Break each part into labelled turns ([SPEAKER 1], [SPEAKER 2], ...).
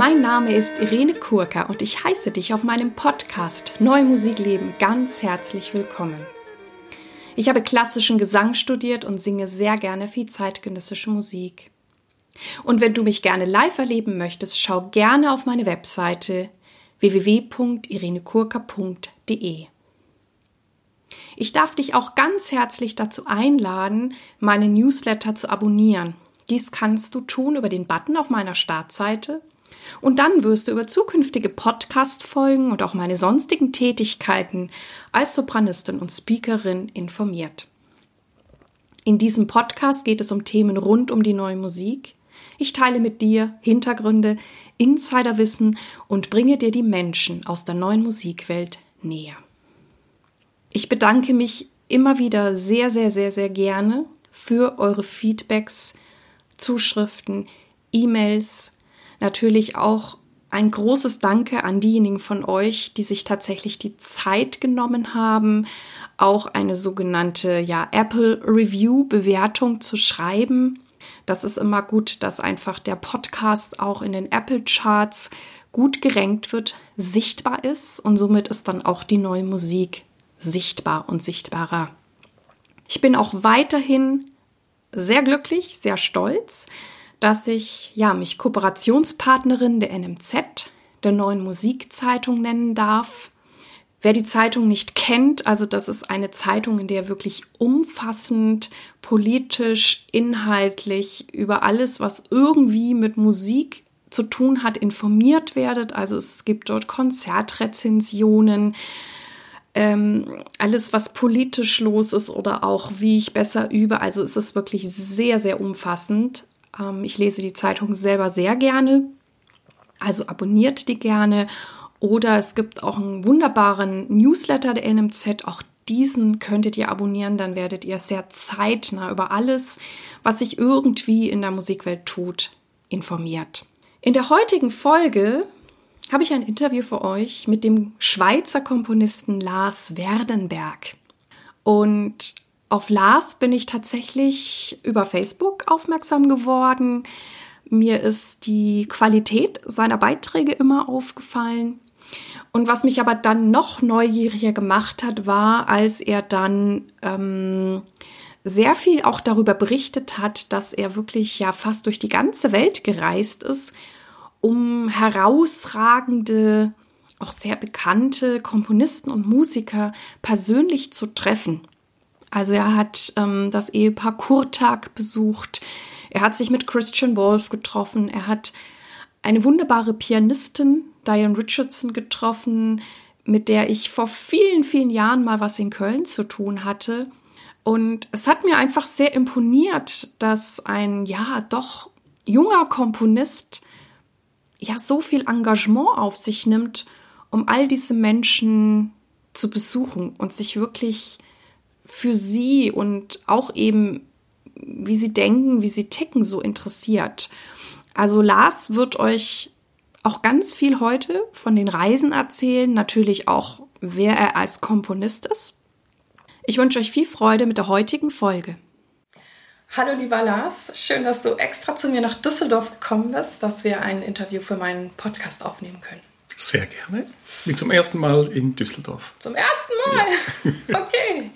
[SPEAKER 1] Mein Name ist Irene Kurka und ich heiße dich auf meinem Podcast Neue Musik leben ganz herzlich willkommen. Ich habe klassischen Gesang studiert und singe sehr gerne viel zeitgenössische Musik. Und wenn du mich gerne live erleben möchtest, schau gerne auf meine Webseite www.irenekurka.de. Ich darf dich auch ganz herzlich dazu einladen, meine Newsletter zu abonnieren. Dies kannst du tun über den Button auf meiner Startseite und dann wirst du über zukünftige Podcast-Folgen und auch meine sonstigen Tätigkeiten als Sopranistin und Speakerin informiert. In diesem Podcast geht es um Themen rund um die neue Musik. Ich teile mit dir Hintergründe, Insiderwissen und bringe dir die Menschen aus der neuen Musikwelt näher. Ich bedanke mich immer wieder sehr, sehr, sehr, sehr gerne für eure Feedbacks, Zuschriften, E-Mails, natürlich auch ein großes Danke an diejenigen von euch, die sich tatsächlich die Zeit genommen haben, auch eine sogenannte ja, Apple Review Bewertung zu schreiben. Das ist immer gut, dass einfach der Podcast auch in den Apple Charts gut gerankt wird, sichtbar ist und somit ist dann auch die neue Musik sichtbar und sichtbarer. Ich bin auch weiterhin sehr glücklich, sehr stolz, dass ich ja mich Kooperationspartnerin der NMZ, der neuen Musikzeitung nennen darf. Wer die Zeitung nicht kennt, also das ist eine Zeitung, in der wirklich umfassend politisch, inhaltlich über alles, was irgendwie mit Musik zu tun hat, informiert werdet. Also es gibt dort Konzertrezensionen, ähm, alles, was politisch los ist oder auch wie ich besser übe. Also es ist wirklich sehr, sehr umfassend. Ähm, ich lese die Zeitung selber sehr gerne, also abonniert die gerne. Oder es gibt auch einen wunderbaren Newsletter der NMZ, auch diesen könntet ihr abonnieren, dann werdet ihr sehr zeitnah über alles, was sich irgendwie in der Musikwelt tut, informiert. In der heutigen Folge habe ich ein Interview für euch mit dem Schweizer Komponisten Lars Werdenberg. Und auf Lars bin ich tatsächlich über Facebook aufmerksam geworden. Mir ist die Qualität seiner Beiträge immer aufgefallen. Und was mich aber dann noch neugieriger gemacht hat, war, als er dann ähm, sehr viel auch darüber berichtet hat, dass er wirklich ja fast durch die ganze Welt gereist ist, um herausragende, auch sehr bekannte Komponisten und Musiker persönlich zu treffen. Also er hat ähm, das Ehepaar Kurtag besucht, er hat sich mit Christian Wolf getroffen, er hat eine wunderbare Pianistin, Diane Richardson, getroffen, mit der ich vor vielen, vielen Jahren mal was in Köln zu tun hatte. Und es hat mir einfach sehr imponiert, dass ein, ja, doch junger Komponist ja so viel Engagement auf sich nimmt, um all diese Menschen zu besuchen und sich wirklich für sie und auch eben, wie sie denken, wie sie ticken, so interessiert. Also Lars wird euch auch ganz viel heute von den Reisen erzählen, natürlich auch, wer er als Komponist ist. Ich wünsche euch viel Freude mit der heutigen Folge. Hallo lieber Lars, schön, dass du extra zu mir nach Düsseldorf gekommen bist, dass wir ein Interview für meinen Podcast aufnehmen können.
[SPEAKER 2] Sehr gerne. Bin zum ersten Mal in Düsseldorf.
[SPEAKER 1] Zum ersten Mal? Ja. okay.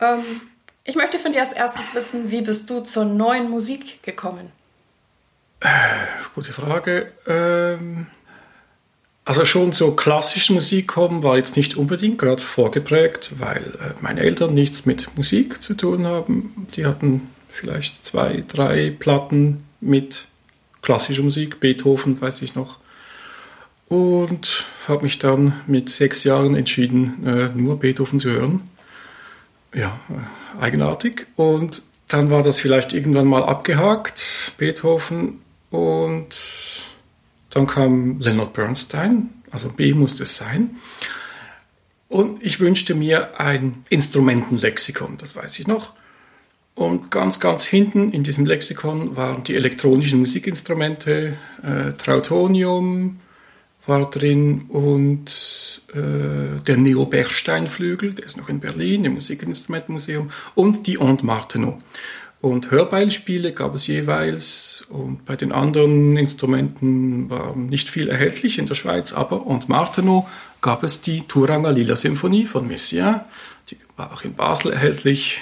[SPEAKER 1] Ähm, ich möchte von dir als erstes wissen, wie bist du zur neuen Musik gekommen?
[SPEAKER 2] Äh, gute Frage. Ähm, also schon zur klassischen Musik kommen war jetzt nicht unbedingt gerade vorgeprägt, weil äh, meine Eltern nichts mit Musik zu tun haben. Die hatten vielleicht zwei, drei Platten mit klassischer Musik, Beethoven, weiß ich noch. Und habe mich dann mit sechs Jahren entschieden, äh, nur Beethoven zu hören ja, eigenartig. Und dann war das vielleicht irgendwann mal abgehakt, Beethoven. Und dann kam Leonard Bernstein, also B musste es sein. Und ich wünschte mir ein Instrumentenlexikon, das weiß ich noch. Und ganz, ganz hinten in diesem Lexikon waren die elektronischen Musikinstrumente, äh, Trautonium, war drin und äh, der Neo Bechstein Flügel, der ist noch in Berlin im Musikinstrumentenmuseum und die Aunt Martineau. Und Hörbeispiele gab es jeweils und bei den anderen Instrumenten war nicht viel erhältlich in der Schweiz, aber und Marteno gab es die Turanger Lila Symphonie von Messiaen, die war auch in Basel erhältlich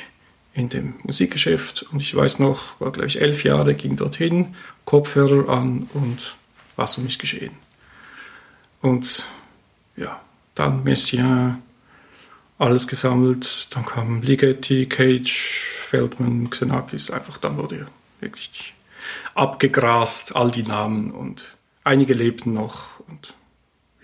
[SPEAKER 2] in dem Musikgeschäft und ich weiß noch, war glaube ich elf Jahre, ging dorthin, Kopfhörer an und was um mich geschehen. Und ja, dann Messiaen, alles gesammelt, dann kam Ligeti, Cage, Feldman, Xenakis, einfach dann wurde wirklich abgegrast, all die Namen und einige lebten noch und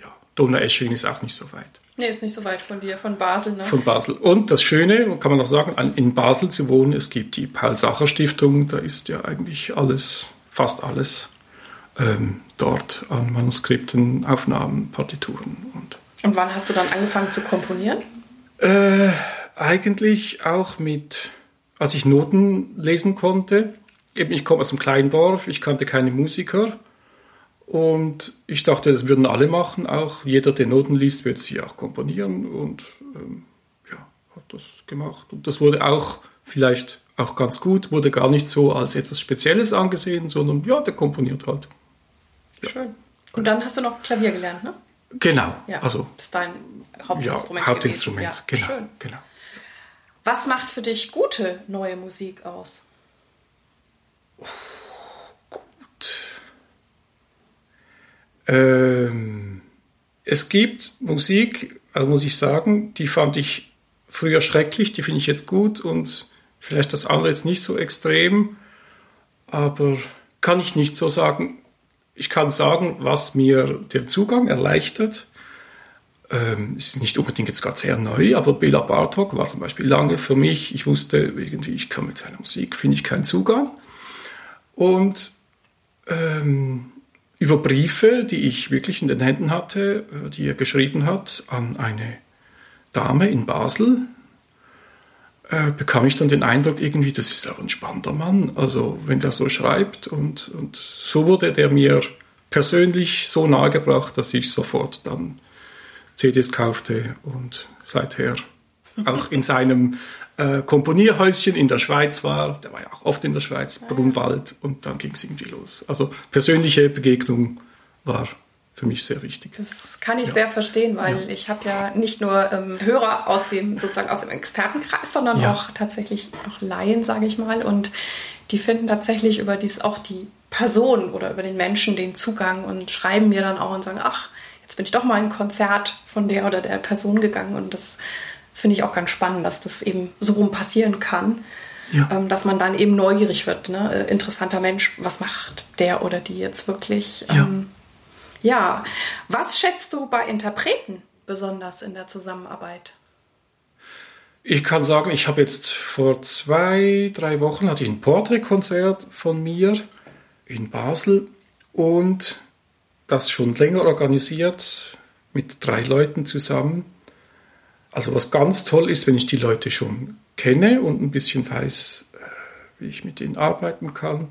[SPEAKER 2] ja, Donaueschingen ist auch nicht so weit.
[SPEAKER 1] Nee, ist nicht so weit von dir, von Basel, ne?
[SPEAKER 2] Von Basel. Und das Schöne, kann man noch sagen, in Basel zu wohnen, es gibt die Paul-Sacher-Stiftung, da ist ja eigentlich alles, fast alles ähm, dort an Manuskripten, Aufnahmen, Partituren. Und,
[SPEAKER 1] und wann hast du dann angefangen zu komponieren?
[SPEAKER 2] Äh, eigentlich auch mit, als ich Noten lesen konnte. Eben, ich komme aus einem kleinen Dorf, ich kannte keine Musiker. Und ich dachte, das würden alle machen, auch jeder, der Noten liest, wird sie auch komponieren und ähm, ja, hat das gemacht. Und das wurde auch vielleicht auch ganz gut, wurde gar nicht so als etwas Spezielles angesehen, sondern ja, der komponiert halt.
[SPEAKER 1] Ja. Schön. Und dann hast du noch Klavier gelernt, ne?
[SPEAKER 2] Genau.
[SPEAKER 1] Ja, also das ist dein Hauptinstrument.
[SPEAKER 2] Ja, Hauptinstrument,
[SPEAKER 1] gewesen.
[SPEAKER 2] genau,
[SPEAKER 1] Schön.
[SPEAKER 2] genau.
[SPEAKER 1] Was macht für dich gute neue Musik aus?
[SPEAKER 2] Ähm, es gibt Musik, also muss ich sagen, die fand ich früher schrecklich, die finde ich jetzt gut und vielleicht das andere jetzt nicht so extrem, aber kann ich nicht so sagen. Ich kann sagen, was mir den Zugang erleichtert. Ähm, ist nicht unbedingt jetzt gerade sehr neu, aber Bela Bartok war zum Beispiel lange für mich. Ich wusste irgendwie, ich kann mit seiner Musik, finde ich keinen Zugang. Und ähm, über Briefe, die ich wirklich in den Händen hatte, äh, die er geschrieben hat an eine Dame in Basel, äh, bekam ich dann den Eindruck irgendwie, das ist aber ein spannender Mann. Also wenn der so schreibt und, und so wurde der mir persönlich so nahegebracht, dass ich sofort dann CDs kaufte und seither auch in seinem äh, Komponierhäuschen in der Schweiz war. Der war ja auch oft in der Schweiz, Brunwald, und dann ging es irgendwie los. Also persönliche Begegnung war für mich sehr wichtig.
[SPEAKER 1] Das kann ich ja. sehr verstehen, weil ja. ich habe ja nicht nur ähm, Hörer aus dem sozusagen aus dem Expertenkreis, sondern ja. auch tatsächlich auch Laien, sage ich mal, und die finden tatsächlich über dies auch die Person oder über den Menschen den Zugang und schreiben mir dann auch und sagen, ach, jetzt bin ich doch mal in ein Konzert von der oder der Person gegangen und das finde ich auch ganz spannend, dass das eben so rum passieren kann. Ja. Ähm, dass man dann eben neugierig wird. Ne? Äh, interessanter Mensch, was macht der oder die jetzt wirklich? Ja. Ähm, ja. Was schätzt du bei Interpreten besonders in der Zusammenarbeit?
[SPEAKER 2] Ich kann sagen, ich habe jetzt vor zwei, drei Wochen hatte ich ein Porträtkonzert von mir in Basel und das schon länger organisiert mit drei Leuten zusammen. Also was ganz toll ist, wenn ich die Leute schon kenne und ein bisschen weiß, äh, wie ich mit ihnen arbeiten kann.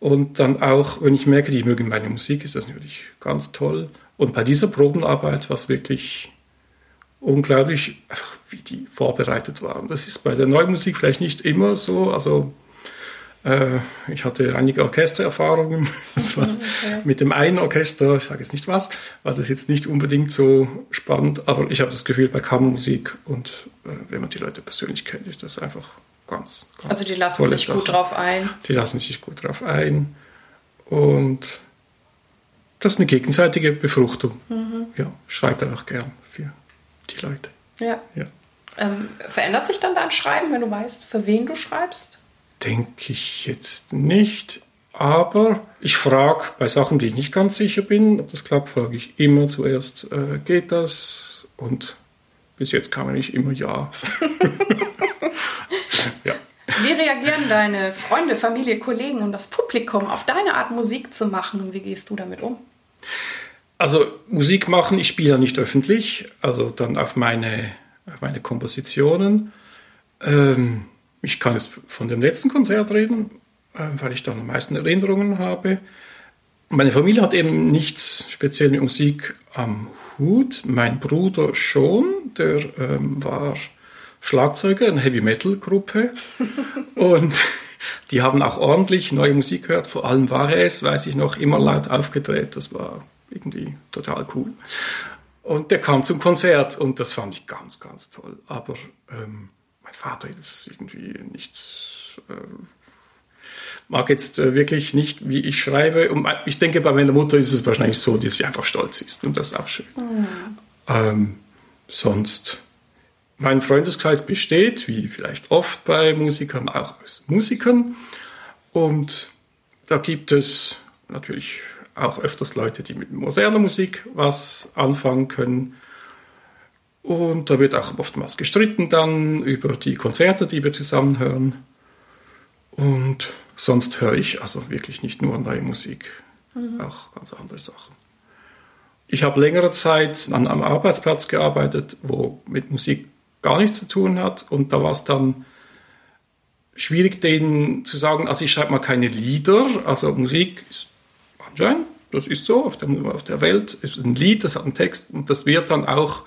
[SPEAKER 2] Und dann auch, wenn ich merke, die mögen meine Musik, ist das natürlich ganz toll. Und bei dieser Probenarbeit war es wirklich unglaublich, wie die vorbereitet waren. Das ist bei der Neumusik vielleicht nicht immer so. Also äh, ich hatte einige Orchestererfahrungen. Das war mit dem einen Orchester, ich sage jetzt nicht was, war das jetzt nicht unbedingt so spannend, aber ich habe das Gefühl, bei Kammermusik und äh, wenn man die Leute persönlich kennt, ist das einfach ganz, ganz
[SPEAKER 1] Also die lassen sich Sache. gut drauf ein.
[SPEAKER 2] Die lassen sich gut drauf ein und das ist eine gegenseitige Befruchtung. Mhm. Ja, schreibt er auch gern für die Leute.
[SPEAKER 1] Ja. ja. Ähm, verändert sich dann dein Schreiben, wenn du weißt, für wen du schreibst?
[SPEAKER 2] denke ich jetzt nicht. Aber ich frage bei Sachen, die ich nicht ganz sicher bin, ob das klappt, frage ich immer zuerst, äh, geht das? Und bis jetzt kam eigentlich immer ja.
[SPEAKER 1] ja. Wie reagieren deine Freunde, Familie, Kollegen und das Publikum auf deine Art Musik zu machen und wie gehst du damit um?
[SPEAKER 2] Also Musik machen, ich spiele ja nicht öffentlich, also dann auf meine, auf meine Kompositionen. Ähm, ich kann jetzt von dem letzten Konzert reden, äh, weil ich da am meisten Erinnerungen habe. Meine Familie hat eben nichts speziell mit Musik am Hut. Mein Bruder schon, der ähm, war Schlagzeuger in Heavy Metal Gruppe und Die haben auch ordentlich neue Musik gehört, vor allem war es, weiß ich noch, immer laut aufgedreht. Das war irgendwie total cool. Und der kam zum Konzert und das fand ich ganz, ganz toll. Aber ähm, mein Vater ist irgendwie nichts. Äh, mag jetzt äh, wirklich nicht, wie ich schreibe. Und ich denke, bei meiner Mutter ist es wahrscheinlich so, dass sie einfach stolz ist und das ist auch schön. Mhm. Ähm, sonst, mein Freundeskreis besteht, wie vielleicht oft bei Musikern, auch aus Musikern. Und da gibt es natürlich auch öfters Leute, die mit moderner Musik was anfangen können. Und da wird auch oftmals gestritten dann über die Konzerte, die wir zusammen hören. Und sonst höre ich also wirklich nicht nur neue Musik, mhm. auch ganz andere Sachen. Ich habe längere Zeit an einem Arbeitsplatz gearbeitet, wo mit Musik gar nichts zu tun hat. Und da war es dann schwierig, denen zu sagen, also ich schreibe mal keine Lieder. Also Musik ist anscheinend, das ist so, auf der, auf der Welt ist ein Lied, das hat einen Text und das wird dann auch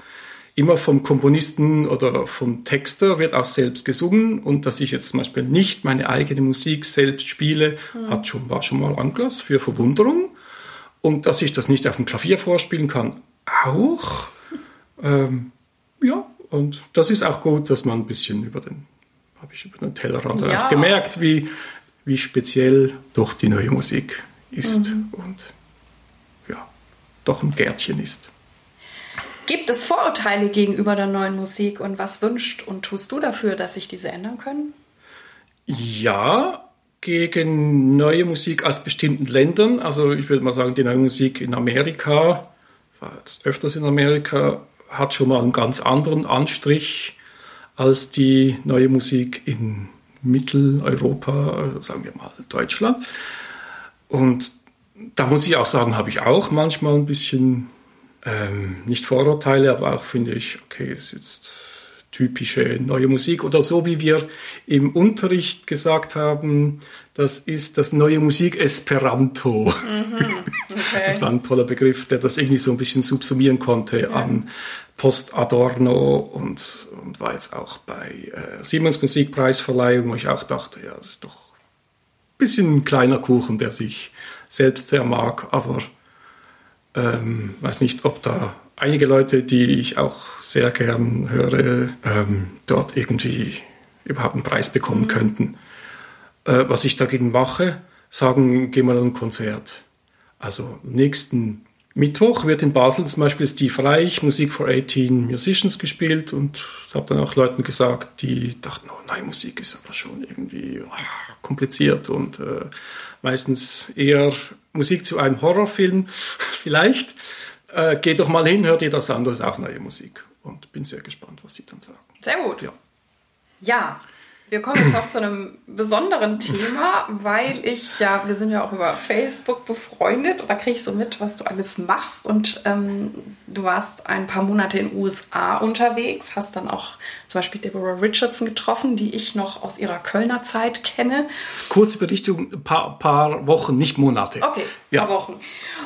[SPEAKER 2] immer vom Komponisten oder vom Texter wird auch selbst gesungen und dass ich jetzt zum Beispiel nicht meine eigene Musik selbst spiele, mhm. hat schon, war schon mal Anlass für Verwunderung und dass ich das nicht auf dem Klavier vorspielen kann, auch. Ähm, ja, und das ist auch gut, dass man ein bisschen über den, habe ich über den Tellerrand ja. auch gemerkt, wie, wie speziell doch die neue Musik ist mhm. und ja, doch ein Gärtchen ist.
[SPEAKER 1] Gibt es Vorurteile gegenüber der neuen Musik und was wünscht und tust du dafür, dass sich diese ändern können?
[SPEAKER 2] Ja, gegen neue Musik aus bestimmten Ländern. Also ich würde mal sagen, die neue Musik in Amerika, war jetzt öfters in Amerika, hat schon mal einen ganz anderen Anstrich als die neue Musik in Mitteleuropa, sagen wir mal Deutschland. Und da muss ich auch sagen, habe ich auch manchmal ein bisschen ähm, nicht Vorurteile, aber auch finde ich, okay, es ist jetzt typische neue Musik oder so wie wir im Unterricht gesagt haben, das ist das neue Musik Esperanto. Mhm, okay. Das war ein toller Begriff, der das irgendwie so ein bisschen subsumieren konnte ja. an Post Adorno und, und war jetzt auch bei äh, Siemens Musikpreisverleihung, wo ich auch dachte, ja, das ist doch ein bisschen ein kleiner Kuchen, der sich selbst sehr mag, aber ähm, weiß nicht, ob da einige Leute, die ich auch sehr gern höre, ähm, dort irgendwie überhaupt einen Preis bekommen mhm. könnten. Äh, was ich dagegen mache, sagen, geh mal an ein Konzert. Also nächsten Mittwoch wird in Basel zum Beispiel Steve Reich Musik for 18 Musicians gespielt und ich habe dann auch Leuten gesagt, die dachten, oh nein, Musik ist aber schon irgendwie oh, kompliziert und äh, meistens eher Musik zu einem Horrorfilm vielleicht. Äh, geh doch mal hin, hör dir das an, das ist auch neue Musik. Und bin sehr gespannt, was die dann sagen.
[SPEAKER 1] Sehr gut. Ja. Ja, wir kommen jetzt auch zu einem besonderen Thema, weil ich ja, wir sind ja auch über Facebook befreundet und da kriege ich so mit, was du alles machst. Und ähm, du warst ein paar Monate in den USA unterwegs, hast dann auch zum Beispiel Deborah Richardson getroffen, die ich noch aus ihrer Kölner Zeit kenne.
[SPEAKER 2] Kurze Berichtung, ein paar, paar Wochen, nicht Monate.
[SPEAKER 1] Okay, ja. paar Wochen.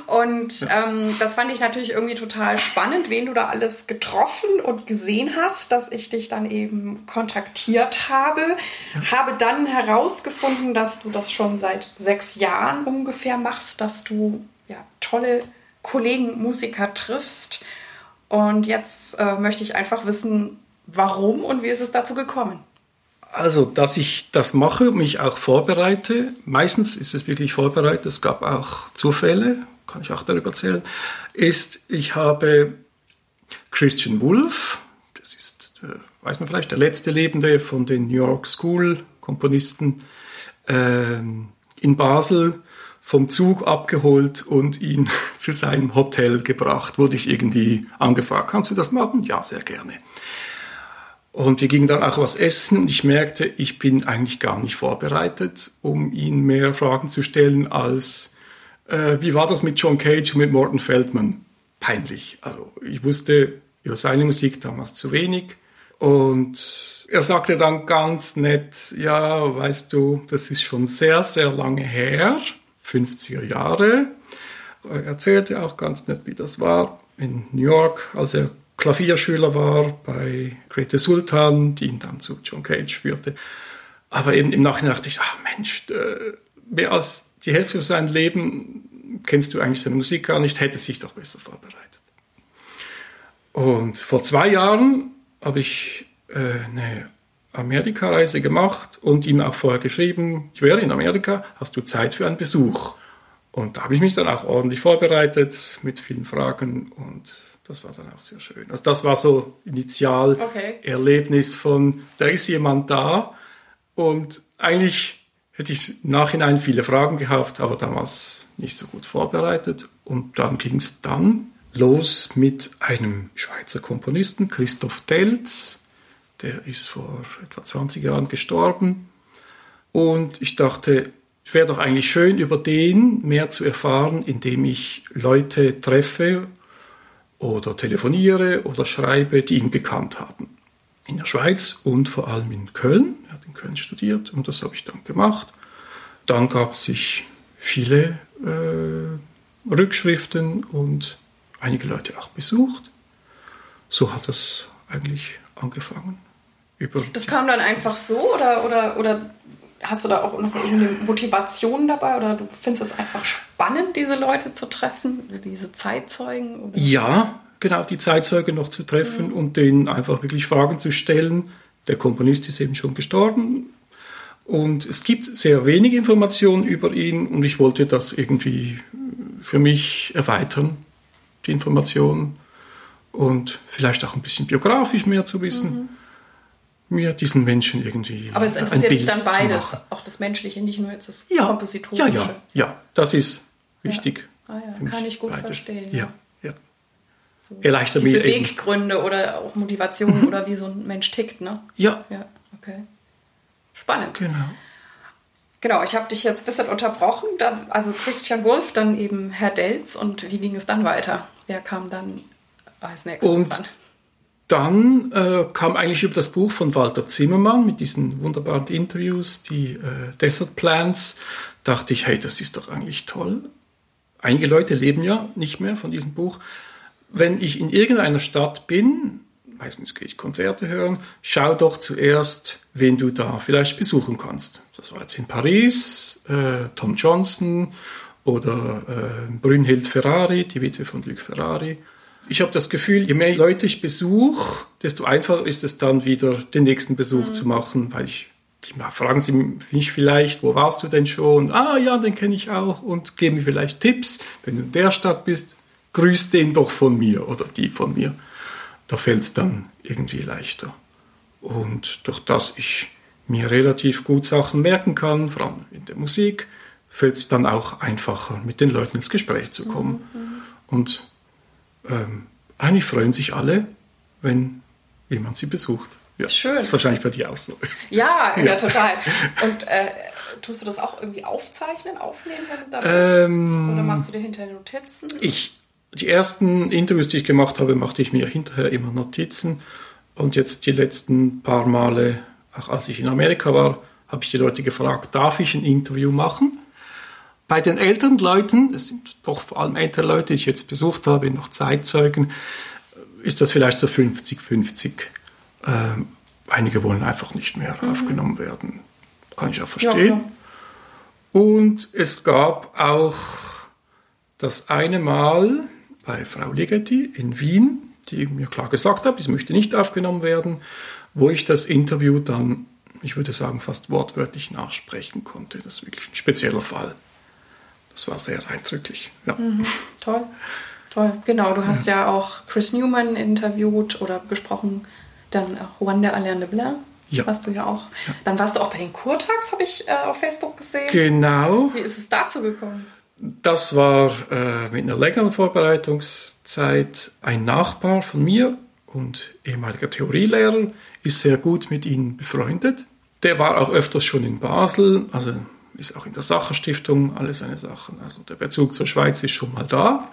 [SPEAKER 1] Und ja. ähm, das fand ich natürlich irgendwie total spannend, wen du da alles getroffen und gesehen hast, dass ich dich dann eben kontaktiert habe. Ja. Habe dann herausgefunden, dass du das schon seit sechs Jahren ungefähr machst, dass du ja tolle Kollegen, Musiker triffst. Und jetzt äh, möchte ich einfach wissen, Warum und wie ist es dazu gekommen?
[SPEAKER 2] Also, dass ich das mache, mich auch vorbereite. Meistens ist es wirklich vorbereitet. Es gab auch Zufälle, kann ich auch darüber erzählen. Ist, ich habe Christian Wolff, das ist, äh, weiß man vielleicht, der letzte Lebende von den New York School Komponisten, äh, in Basel vom Zug abgeholt und ihn zu seinem Hotel gebracht. Wurde ich irgendwie angefragt, kannst du das machen? Ja, sehr gerne. Und wir gingen dann auch was essen und ich merkte, ich bin eigentlich gar nicht vorbereitet, um ihn mehr Fragen zu stellen als, äh, wie war das mit John Cage und mit Morton Feldman? Peinlich. Also ich wusste über seine Musik damals zu wenig. Und er sagte dann ganz nett, ja, weißt du, das ist schon sehr, sehr lange her, 50er Jahre. Er erzählte auch ganz nett, wie das war in New York, als er Klavierschüler war bei Grete Sultan, die ihn dann zu John Cage führte. Aber eben im Nachhinein dachte ich, ach Mensch, äh, mehr als die Hälfte seines Lebens kennst du eigentlich seine Musik gar nicht, hätte sich doch besser vorbereitet. Und vor zwei Jahren habe ich äh, eine Amerikareise gemacht und ihm auch vorher geschrieben, ich wäre in Amerika, hast du Zeit für einen Besuch? Und da habe ich mich dann auch ordentlich vorbereitet mit vielen Fragen und das war dann auch sehr schön. Also das war so initial okay. Erlebnis von, da ist jemand da und eigentlich hätte ich im Nachhinein viele Fragen gehabt, aber damals nicht so gut vorbereitet. Und dann ging es dann los mit einem Schweizer Komponisten, Christoph Delz. Der ist vor etwa 20 Jahren gestorben. Und ich dachte, es wäre doch eigentlich schön, über den mehr zu erfahren, indem ich Leute treffe oder telefoniere oder schreibe, die ihn gekannt haben. In der Schweiz und vor allem in Köln. Er hat in Köln studiert und das habe ich dann gemacht. Dann gab es sich viele äh, Rückschriften und einige Leute auch besucht. So hat es eigentlich angefangen.
[SPEAKER 1] Über das kam dann einfach so oder, oder, oder hast du da auch noch eine Motivation dabei oder du findest es einfach spannend, diese Leute zu treffen, diese Zeitzeugen? Oder?
[SPEAKER 2] Ja, genau, die Zeitzeugen noch zu treffen mhm. und denen einfach wirklich Fragen zu stellen. Der Komponist ist eben schon gestorben und es gibt sehr wenig Informationen über ihn und ich wollte das irgendwie für mich erweitern die Informationen und vielleicht auch ein bisschen biografisch mehr zu wissen. Mhm. Mir diesen Menschen irgendwie.
[SPEAKER 1] Aber es interessiert dich dann beides, auch das Menschliche, nicht nur jetzt das
[SPEAKER 2] ja,
[SPEAKER 1] Kompositorische.
[SPEAKER 2] Ja, ja, ja, das ist wichtig.
[SPEAKER 1] Ja. Ah, ja. Kann ich gut beides. verstehen.
[SPEAKER 2] Ja, ja.
[SPEAKER 1] So Erleichtert die mir Beweggründe eben. oder auch Motivationen mhm. oder wie so ein Mensch tickt, ne?
[SPEAKER 2] Ja.
[SPEAKER 1] Ja, okay. Spannend.
[SPEAKER 2] Genau.
[SPEAKER 1] Genau, ich habe dich jetzt ein bisschen unterbrochen. Dann, also Christian Wolf, dann eben Herr Delz. Und wie ging es dann weiter? Wer kam dann als nächstes
[SPEAKER 2] und
[SPEAKER 1] dran?
[SPEAKER 2] Dann äh, kam eigentlich über das Buch von Walter Zimmermann mit diesen wunderbaren Interviews, die äh, Desert Plans, dachte ich, hey, das ist doch eigentlich toll. Einige Leute leben ja nicht mehr von diesem Buch. Wenn ich in irgendeiner Stadt bin, meistens gehe ich Konzerte hören, schau doch zuerst, wen du da vielleicht besuchen kannst. Das war jetzt in Paris, äh, Tom Johnson oder äh, Brünnhild Ferrari, die Witwe von Luc Ferrari. Ich habe das Gefühl, je mehr Leute ich besuche, desto einfacher ist es dann wieder, den nächsten Besuch mhm. zu machen, weil ich die fragen sie mich vielleicht, wo warst du denn schon? Ah ja, den kenne ich auch und geben mir vielleicht Tipps. Wenn du in der Stadt bist, grüß den doch von mir oder die von mir. Da fällt es dann irgendwie leichter. Und durch das ich mir relativ gut Sachen merken kann, vor allem in der Musik, fällt es dann auch einfacher, mit den Leuten ins Gespräch zu kommen. Mhm. Und ähm, eigentlich freuen sich alle, wenn jemand sie besucht.
[SPEAKER 1] Ja, Schön.
[SPEAKER 2] Das ist wahrscheinlich bei dir auch so.
[SPEAKER 1] Ja, ja, ja total. Und äh, tust du das auch irgendwie aufzeichnen, aufnehmen, wenn du da bist? Ähm, Oder machst du dir hinterher Notizen?
[SPEAKER 2] Ich, die ersten Interviews, die ich gemacht habe, machte ich mir hinterher immer Notizen. Und jetzt die letzten paar Male, auch als ich in Amerika war, habe ich die Leute gefragt, darf ich ein Interview machen? Bei den älteren Leuten, es sind doch vor allem ältere Leute, die ich jetzt besucht habe, noch Zeitzeugen, ist das vielleicht so 50-50. Ähm, einige wollen einfach nicht mehr mhm. aufgenommen werden. Kann ich auch verstehen. Ja, Und es gab auch das eine Mal bei Frau Ligeti in Wien, die mir klar gesagt hat, es möchte nicht aufgenommen werden, wo ich das Interview dann, ich würde sagen, fast wortwörtlich nachsprechen konnte. Das ist wirklich ein spezieller Fall. Das war sehr eindrücklich. Ja.
[SPEAKER 1] Mhm, toll, toll. Genau, du hast ja. ja. auch Chris Newman interviewt oder gesprochen, dann Juan de Alain de Blanc. Ja. Warst du ja auch. Ja. Dann warst du auch bei den Kurtags, habe ich äh, auf Facebook gesehen.
[SPEAKER 2] Genau.
[SPEAKER 1] Wie ist es dazu gekommen?
[SPEAKER 2] Das war äh, mit einer längeren Vorbereitungszeit ein Nachbar von mir und ehemaliger Theorielehrer, ist sehr gut mit ihm befreundet. Der war auch öfters schon in Basel, also ist auch in der Sacherstiftung, alle seine Sachen. Also der Bezug zur Schweiz ist schon mal da.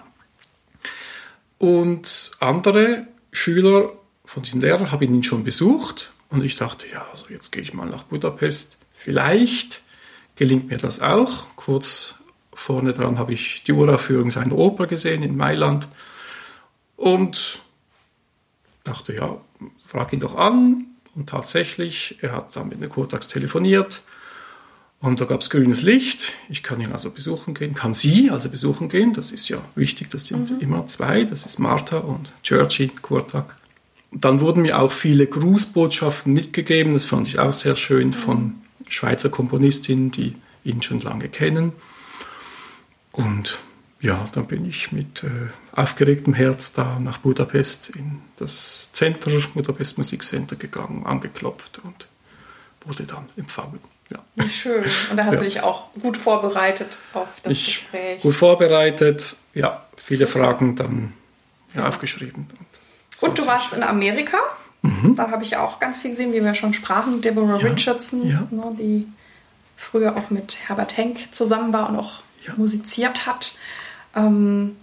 [SPEAKER 2] Und andere Schüler von diesen Lehrern haben ihn schon besucht und ich dachte, ja, also jetzt gehe ich mal nach Budapest. Vielleicht gelingt mir das auch. Kurz vorne dran habe ich die Uraufführung seiner Oper gesehen in Mailand und dachte, ja, frag ihn doch an. Und tatsächlich, er hat dann mit Kurtax telefoniert und da gab es grünes Licht. Ich kann ihn also besuchen gehen, kann sie also besuchen gehen. Das ist ja wichtig, das sind mhm. immer zwei. Das ist Martha und Churchy Kurtak. Dann wurden mir auch viele Grußbotschaften mitgegeben. Das fand ich auch sehr schön mhm. von Schweizer Komponistinnen, die ihn schon lange kennen. Und ja, dann bin ich mit äh, aufgeregtem Herz da nach Budapest in das Center, Budapest Musikcenter gegangen, angeklopft und wurde dann empfangen.
[SPEAKER 1] Ja. Schön. Und da hast ja. du dich auch gut vorbereitet auf das ich Gespräch.
[SPEAKER 2] Gut vorbereitet, ja, viele Super. Fragen dann ja, aufgeschrieben.
[SPEAKER 1] Und, und du warst schön. in Amerika. Mhm. Da habe ich auch ganz viel gesehen, wie wir schon sprachen. Deborah ja. Richardson, ne, die früher auch mit Herbert Henk zusammen war und auch musiziert hat. Ähm,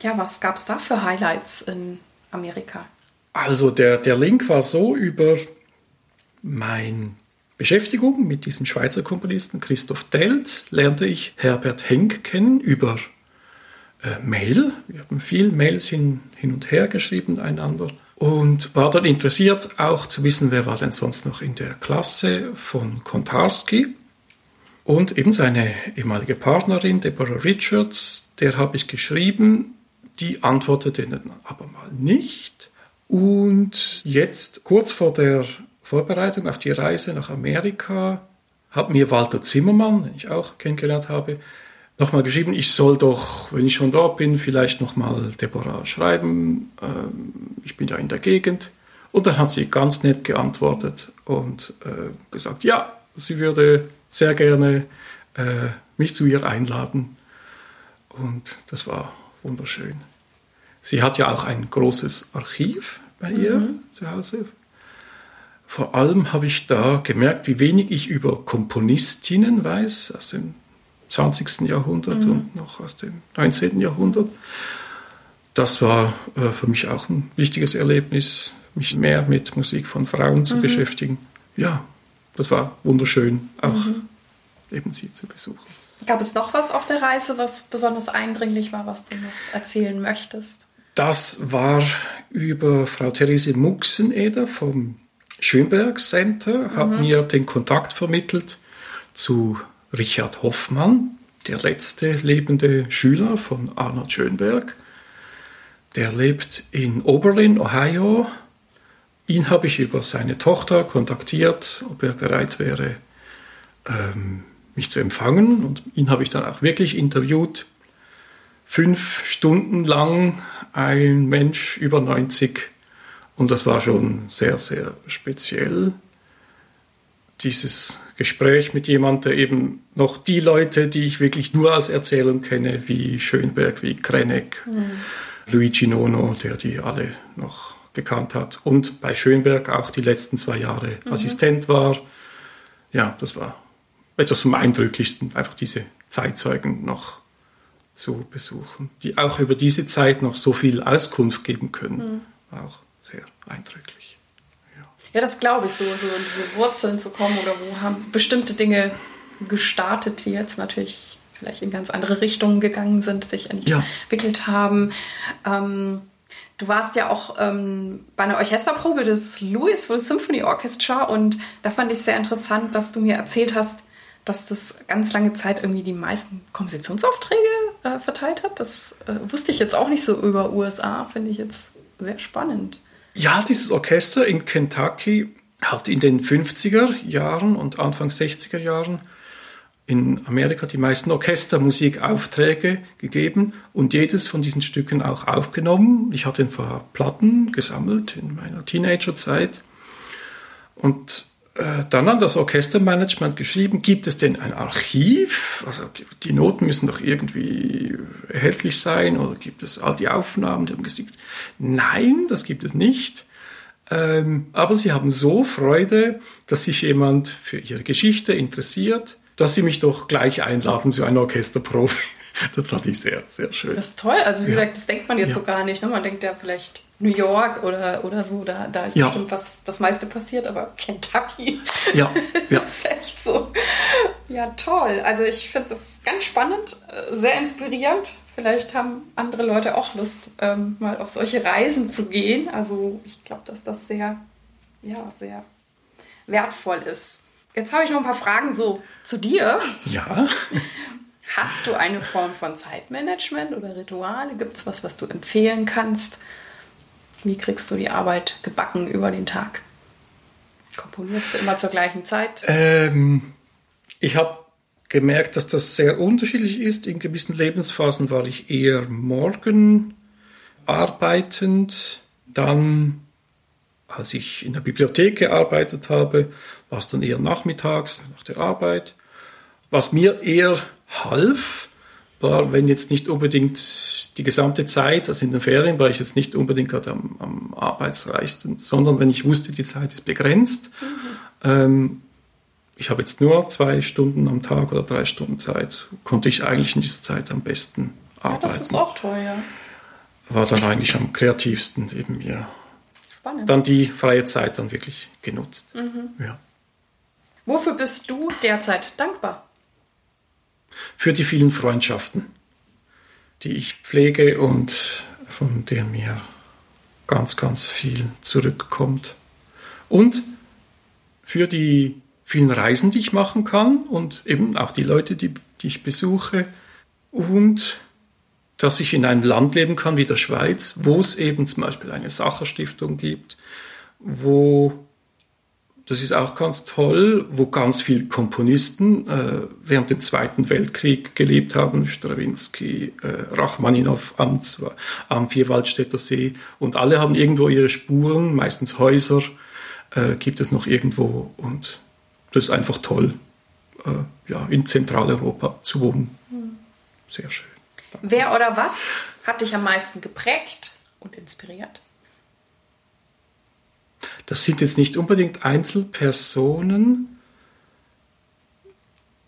[SPEAKER 1] ja, was gab es da für Highlights in Amerika?
[SPEAKER 2] Also der, der Link war so über mein Beschäftigung mit diesem Schweizer Komponisten Christoph Delz lernte ich Herbert Henk kennen über äh, Mail. Wir haben viel Mails hin, hin und her geschrieben einander und war dann interessiert auch zu wissen, wer war denn sonst noch in der Klasse von Kontarski. Und eben seine ehemalige Partnerin, Deborah Richards, der habe ich geschrieben, die antwortete dann aber mal nicht. Und jetzt, kurz vor der Vorbereitung auf die Reise nach Amerika hat mir Walter Zimmermann, den ich auch kennengelernt habe, nochmal geschrieben, ich soll doch, wenn ich schon dort bin, vielleicht nochmal Deborah schreiben. Ähm, ich bin ja in der Gegend. Und dann hat sie ganz nett geantwortet und äh, gesagt, ja, sie würde sehr gerne äh, mich zu ihr einladen. Und das war wunderschön. Sie hat ja auch ein großes Archiv bei ihr mhm. zu Hause vor allem habe ich da gemerkt, wie wenig ich über Komponistinnen weiß aus dem 20. Jahrhundert mhm. und noch aus dem 19. Jahrhundert. Das war äh, für mich auch ein wichtiges Erlebnis, mich mehr mit Musik von Frauen zu mhm. beschäftigen. Ja, das war wunderschön, auch mhm. eben sie zu besuchen.
[SPEAKER 1] Gab es noch was auf der Reise, was besonders eindringlich war, was du noch erzählen möchtest?
[SPEAKER 2] Das war über Frau Therese Muxeneder vom Schönberg Center hat mhm. mir den Kontakt vermittelt zu Richard Hoffmann, der letzte lebende Schüler von Arnold Schönberg. Der lebt in Oberlin, Ohio. Ihn habe ich über seine Tochter kontaktiert, ob er bereit wäre, ähm, mich zu empfangen. Und ihn habe ich dann auch wirklich interviewt. Fünf Stunden lang ein Mensch über 90 und das war schon sehr, sehr speziell. Dieses Gespräch mit jemandem, der eben noch die Leute, die ich wirklich nur als Erzählung kenne, wie Schönberg, wie Krenek, mhm. Luigi Nono, der die alle noch gekannt hat. Und bei Schönberg auch die letzten zwei Jahre mhm. Assistent war. Ja, das war etwas zum Eindrücklichsten, einfach diese Zeitzeugen noch zu besuchen, die auch über diese Zeit noch so viel Auskunft geben können. Mhm. Auch sehr eindrücklich.
[SPEAKER 1] Ja, ja das glaube ich so, so in diese Wurzeln zu kommen oder wo haben bestimmte Dinge gestartet, die jetzt natürlich vielleicht in ganz andere Richtungen gegangen sind, sich entwickelt ja. haben. Ähm, du warst ja auch ähm, bei einer Orchesterprobe des Louisville Symphony Orchestra und da fand ich sehr interessant, dass du mir erzählt hast, dass das ganz lange Zeit irgendwie die meisten Kompositionsaufträge äh, verteilt hat. Das äh, wusste ich jetzt auch nicht so über USA, finde ich jetzt sehr spannend.
[SPEAKER 2] Ja, dieses Orchester in Kentucky hat in den 50er Jahren und Anfang 60er Jahren in Amerika die meisten Orchestermusikaufträge gegeben und jedes von diesen Stücken auch aufgenommen. Ich hatte ein paar Platten gesammelt in meiner Teenagerzeit und dann an das Orchestermanagement geschrieben, gibt es denn ein Archiv? Also die Noten müssen doch irgendwie erhältlich sein oder gibt es all die Aufnahmen? Die haben gesagt, nein, das gibt es nicht. Ähm, aber sie haben so Freude, dass sich jemand für ihre Geschichte interessiert, dass sie mich doch gleich einladen zu einer Orchesterprobe. das fand ich sehr, sehr schön.
[SPEAKER 1] Das ist toll. Also wie ja. gesagt, das denkt man jetzt ja. so gar nicht. Ne? Man denkt ja vielleicht New York oder, oder so, da, da ist ja. bestimmt was das meiste passiert, aber Kentucky.
[SPEAKER 2] Ja, ja.
[SPEAKER 1] das ist echt so. Ja, toll. Also ich finde das ganz spannend, äh, sehr inspirierend. Vielleicht haben andere Leute auch Lust, ähm, mal auf solche Reisen zu gehen. Also ich glaube, dass das sehr, ja, sehr wertvoll ist. Jetzt habe ich noch ein paar Fragen so zu dir.
[SPEAKER 2] Ja.
[SPEAKER 1] Hast du eine Form von Zeitmanagement oder Rituale? Gibt es was, was du empfehlen kannst? Wie kriegst du die Arbeit gebacken über den Tag? Komponierst du immer zur gleichen Zeit?
[SPEAKER 2] Ähm, ich habe gemerkt, dass das sehr unterschiedlich ist. In gewissen Lebensphasen war ich eher morgen arbeitend. Dann, als ich in der Bibliothek gearbeitet habe, war es dann eher nachmittags nach der Arbeit. Was mir eher half, war, wenn jetzt nicht unbedingt die gesamte Zeit, also in den Ferien war ich jetzt nicht unbedingt gerade am, am arbeitsreichsten, sondern wenn ich wusste, die Zeit ist begrenzt. Mhm. Ähm, ich habe jetzt nur zwei Stunden am Tag oder drei Stunden Zeit, konnte ich eigentlich in dieser Zeit am besten arbeiten. Ja, das
[SPEAKER 1] ist auch toll, ja.
[SPEAKER 2] War dann eigentlich am kreativsten eben, ja.
[SPEAKER 1] Spannend.
[SPEAKER 2] Dann die freie Zeit dann wirklich genutzt. Mhm. Ja.
[SPEAKER 1] Wofür bist du derzeit dankbar?
[SPEAKER 2] Für die vielen Freundschaften, die ich pflege und von denen mir ganz, ganz viel zurückkommt. Und für die vielen Reisen, die ich machen kann und eben auch die Leute, die, die ich besuche. Und dass ich in einem Land leben kann wie der Schweiz, wo es eben zum Beispiel eine Sacherstiftung gibt, wo das ist auch ganz toll, wo ganz viele Komponisten äh, während dem Zweiten Weltkrieg gelebt haben. Stravinsky, äh, Rachmaninow am, am Vierwaldstätter See. Und alle haben irgendwo ihre Spuren, meistens Häuser äh, gibt es noch irgendwo. Und das ist einfach toll, äh, ja, in Zentraleuropa zu wohnen. Sehr schön.
[SPEAKER 1] Wer oder was hat dich am meisten geprägt und inspiriert?
[SPEAKER 2] Das sind jetzt nicht unbedingt Einzelpersonen.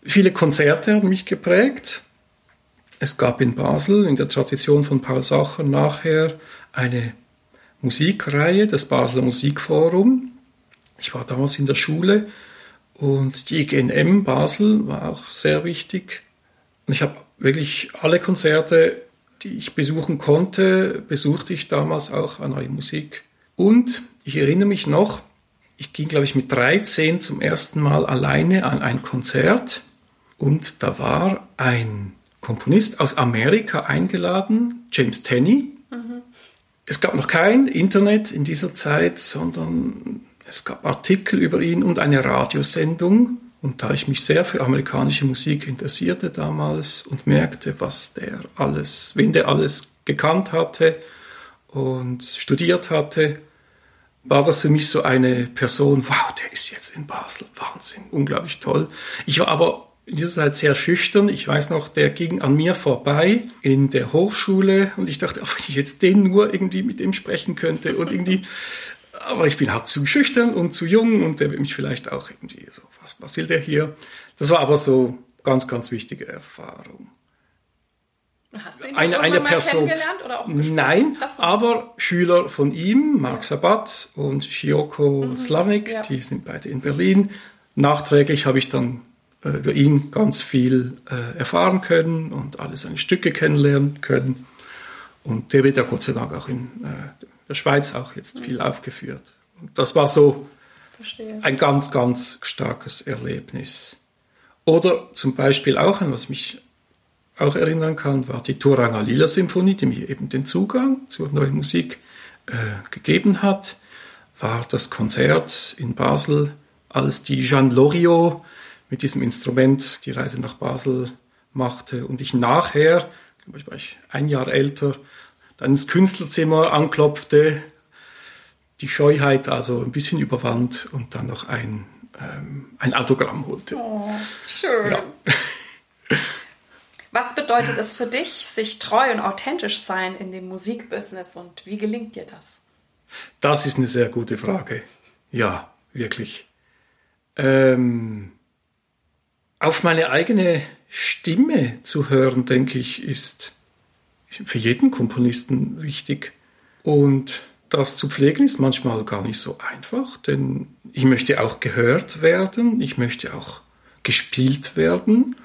[SPEAKER 2] Viele Konzerte haben mich geprägt. Es gab in Basel in der Tradition von Paul Sacher nachher eine Musikreihe, das Basler Musikforum. Ich war damals in der Schule und die IGNM Basel war auch sehr wichtig. Und ich habe wirklich alle Konzerte, die ich besuchen konnte, besuchte ich damals auch an Neue Musik. Und ich erinnere mich noch, ich ging, glaube ich, mit 13 zum ersten Mal alleine an ein Konzert und da war ein Komponist aus Amerika eingeladen, James Tenney. Mhm. Es gab noch kein Internet in dieser Zeit, sondern es gab Artikel über ihn und eine Radiosendung. Und da ich mich sehr für amerikanische Musik interessierte damals und merkte, was der alles, wen der alles gekannt hatte und studiert hatte, war das für mich so eine Person, wow, der ist jetzt in Basel, Wahnsinn, unglaublich toll. Ich war aber in dieser Zeit sehr schüchtern. Ich weiß noch, der ging an mir vorbei in der Hochschule und ich dachte, ob ich jetzt den nur irgendwie mit ihm sprechen könnte und irgendwie, aber ich bin halt zu schüchtern und zu jung und der will mich vielleicht auch irgendwie so, was, was will der hier? Das war aber so ganz, ganz wichtige Erfahrung.
[SPEAKER 1] Hast du ihn eine, eine Person, kennengelernt oder auch
[SPEAKER 2] Nein, aber Schüler von ihm, Mark Sabat und Shioko mhm. Slavnik, ja. die sind beide in Berlin. Nachträglich habe ich dann äh, über ihn ganz viel äh, erfahren können und alle seine Stücke kennenlernen können. Und der wird ja Gott sei Dank auch in äh, der Schweiz auch jetzt mhm. viel aufgeführt. Und das war so Verstehe. ein ganz, ganz starkes Erlebnis. Oder zum Beispiel auch, was mich auch erinnern kann, war die Turanga Lila Symphonie, die mir eben den Zugang zur neuen Musik äh, gegeben hat, war das Konzert in Basel, als die Jeanne Loriot mit diesem Instrument die Reise nach Basel machte und ich nachher, ich war ein Jahr älter, dann ins Künstlerzimmer anklopfte, die Scheuheit also ein bisschen überwand und dann noch ein, ähm, ein Autogramm holte.
[SPEAKER 1] Oh, schön. Ja. Was bedeutet es für dich, sich treu und authentisch sein in dem Musikbusiness und wie gelingt dir das?
[SPEAKER 2] Das ist eine sehr gute Frage. Ja, wirklich. Ähm, auf meine eigene Stimme zu hören, denke ich, ist für jeden Komponisten wichtig. Und das zu pflegen ist manchmal gar nicht so einfach, denn ich möchte auch gehört werden, ich möchte auch gespielt werden.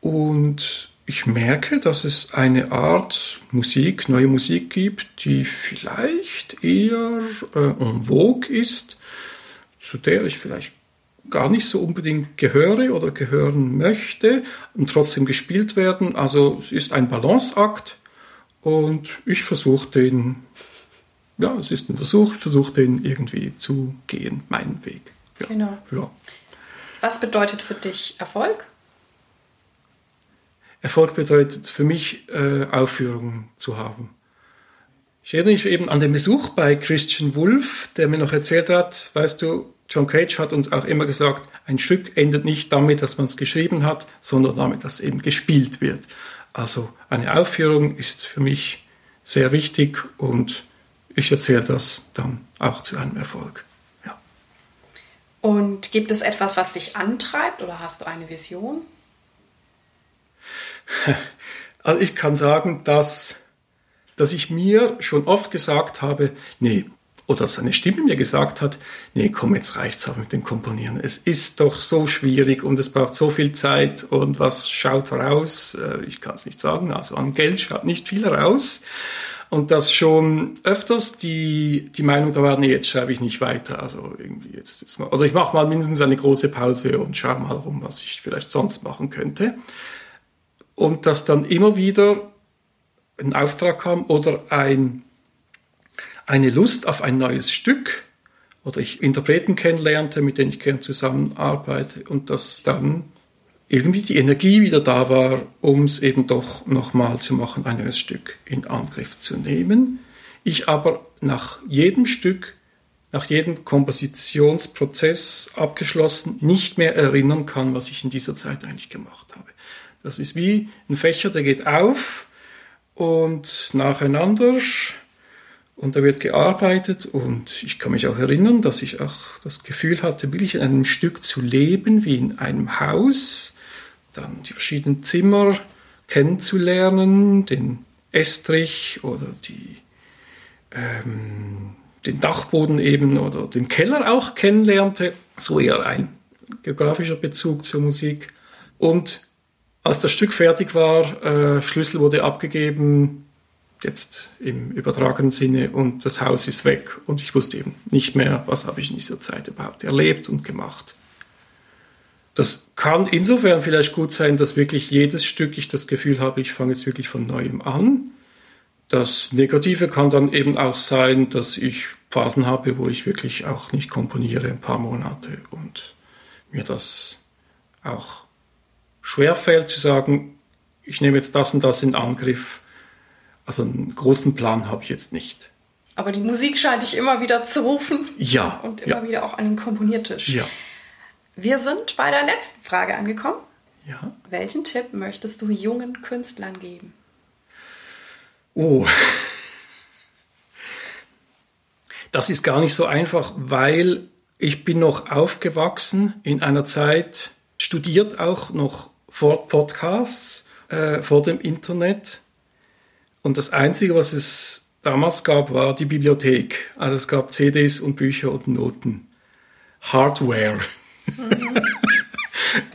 [SPEAKER 2] Und ich merke, dass es eine Art Musik, neue Musik gibt, die vielleicht eher äh, en vogue ist, zu der ich vielleicht gar nicht so unbedingt gehöre oder gehören möchte und trotzdem gespielt werden. Also es ist ein Balanceakt und ich versuche den, ja, es ist ein Versuch, ich versuche den irgendwie zu gehen, meinen Weg.
[SPEAKER 1] Ja. Genau. Ja. Was bedeutet für dich Erfolg?
[SPEAKER 2] Erfolg bedeutet für mich, äh, Aufführungen zu haben. Ich erinnere mich eben an den Besuch bei Christian Wolff, der mir noch erzählt hat, weißt du, John Cage hat uns auch immer gesagt, ein Stück endet nicht damit, dass man es geschrieben hat, sondern damit, dass eben gespielt wird. Also eine Aufführung ist für mich sehr wichtig und ich erzähle das dann auch zu einem Erfolg. Ja.
[SPEAKER 1] Und gibt es etwas, was dich antreibt oder hast du eine Vision?
[SPEAKER 2] Also ich kann sagen, dass, dass ich mir schon oft gesagt habe, nee, oder dass eine Stimme mir gesagt hat, nee, komm, jetzt reicht's auch mit dem Komponieren. Es ist doch so schwierig und es braucht so viel Zeit und was schaut raus? Äh, ich kann es nicht sagen, also an Geld schaut nicht viel raus. Und dass schon öfters die, die Meinung da war, nee, jetzt schreibe ich nicht weiter. Also irgendwie jetzt, jetzt mal, also ich mache mal mindestens eine große Pause und schaue mal rum, was ich vielleicht sonst machen könnte. Und dass dann immer wieder ein Auftrag kam oder ein eine Lust auf ein neues Stück oder ich Interpreten kennenlernte, mit denen ich gern zusammenarbeite und dass dann irgendwie die Energie wieder da war, um es eben doch nochmal zu machen, ein neues Stück in Angriff zu nehmen. Ich aber nach jedem Stück, nach jedem Kompositionsprozess abgeschlossen, nicht mehr erinnern kann, was ich in dieser Zeit eigentlich gemacht habe. Das ist wie ein Fächer, der geht auf und nacheinander und da wird gearbeitet und ich kann mich auch erinnern, dass ich auch das Gefühl hatte, wirklich in einem Stück zu leben, wie in einem Haus, dann die verschiedenen Zimmer kennenzulernen, den Estrich oder die, ähm, den Dachboden eben oder den Keller auch kennenlernte, so eher ein geografischer Bezug zur Musik. Und als das Stück fertig war, äh, Schlüssel wurde abgegeben, jetzt im übertragenen Sinne und das Haus ist weg und ich wusste eben nicht mehr, was habe ich in dieser Zeit überhaupt erlebt und gemacht. Das kann insofern vielleicht gut sein, dass wirklich jedes Stück ich das Gefühl habe, ich fange jetzt wirklich von neuem an. Das Negative kann dann eben auch sein, dass ich Phasen habe, wo ich wirklich auch nicht komponiere, ein paar Monate und mir das auch schwerfällt zu sagen, ich nehme jetzt das und das in Angriff also einen großen Plan habe ich jetzt nicht.
[SPEAKER 1] Aber die Musik scheint dich immer wieder zu rufen.
[SPEAKER 2] Ja.
[SPEAKER 1] Und immer
[SPEAKER 2] ja.
[SPEAKER 1] wieder auch an den Komponiertisch.
[SPEAKER 2] Ja.
[SPEAKER 1] Wir sind bei der letzten Frage angekommen.
[SPEAKER 2] Ja.
[SPEAKER 1] Welchen Tipp möchtest du jungen Künstlern geben?
[SPEAKER 2] Oh. Das ist gar nicht so einfach, weil ich bin noch aufgewachsen in einer Zeit, studiert auch noch vor Podcasts, äh, vor dem Internet und das Einzige, was es damals gab, war die Bibliothek. Also es gab CDs und Bücher und Noten. Hardware. Mhm.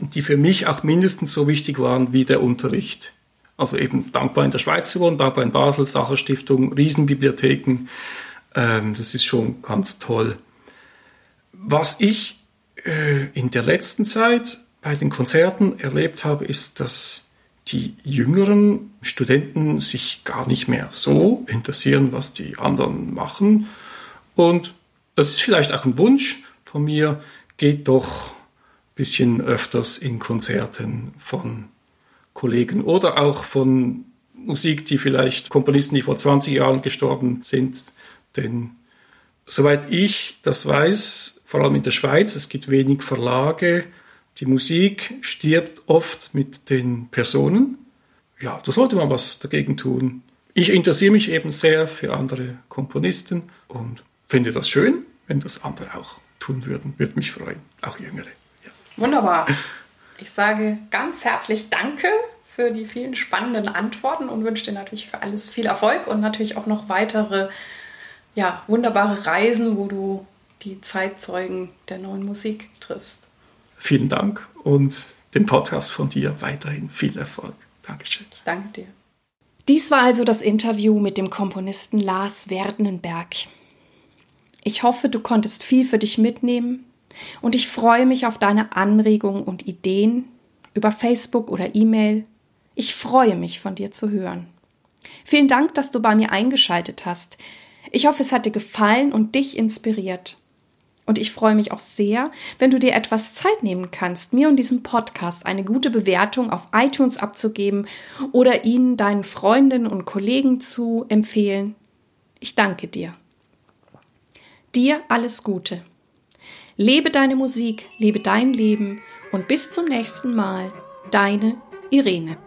[SPEAKER 2] die für mich auch mindestens so wichtig waren wie der Unterricht. Also eben dankbar in der Schweiz zu wohnen, dankbar in Basel, Sacherstiftung, Riesenbibliotheken. Ähm, das ist schon ganz toll. Was ich äh, in der letzten Zeit bei den Konzerten erlebt habe, ist, dass die jüngeren Studenten sich gar nicht mehr so interessieren, was die anderen machen. Und das ist vielleicht auch ein Wunsch von mir, geht doch ein bisschen öfters in Konzerten von Kollegen oder auch von Musik, die vielleicht Komponisten, die vor 20 Jahren gestorben sind. Denn soweit ich das weiß, vor allem in der Schweiz, es gibt wenig Verlage, die Musik stirbt oft mit den Personen. Ja, da sollte man was dagegen tun. Ich interessiere mich eben sehr für andere Komponisten und finde das schön, wenn das andere auch tun würden. Würde mich freuen, auch Jüngere. Ja.
[SPEAKER 1] Wunderbar. Ich sage ganz herzlich Danke für die vielen spannenden Antworten und wünsche dir natürlich für alles viel Erfolg und natürlich auch noch weitere ja, wunderbare Reisen, wo du die Zeitzeugen der neuen Musik triffst
[SPEAKER 2] vielen Dank und den Podcast von dir weiterhin viel Erfolg. Dankeschön.
[SPEAKER 1] Ich danke dir. Dies war also das Interview mit dem Komponisten Lars Werdenberg. Ich hoffe, du konntest viel für dich mitnehmen. Und ich freue mich auf deine Anregungen und Ideen über Facebook oder E-Mail. Ich freue mich, von dir zu hören. Vielen Dank, dass du bei mir eingeschaltet hast. Ich hoffe, es hat dir gefallen und dich inspiriert. Und ich freue mich auch sehr, wenn du dir etwas Zeit nehmen kannst, mir und diesem Podcast eine gute Bewertung auf iTunes abzugeben oder ihn deinen Freundinnen und Kollegen zu empfehlen. Ich danke dir. Dir alles Gute. Lebe deine Musik, lebe dein Leben und bis zum nächsten Mal, deine Irene.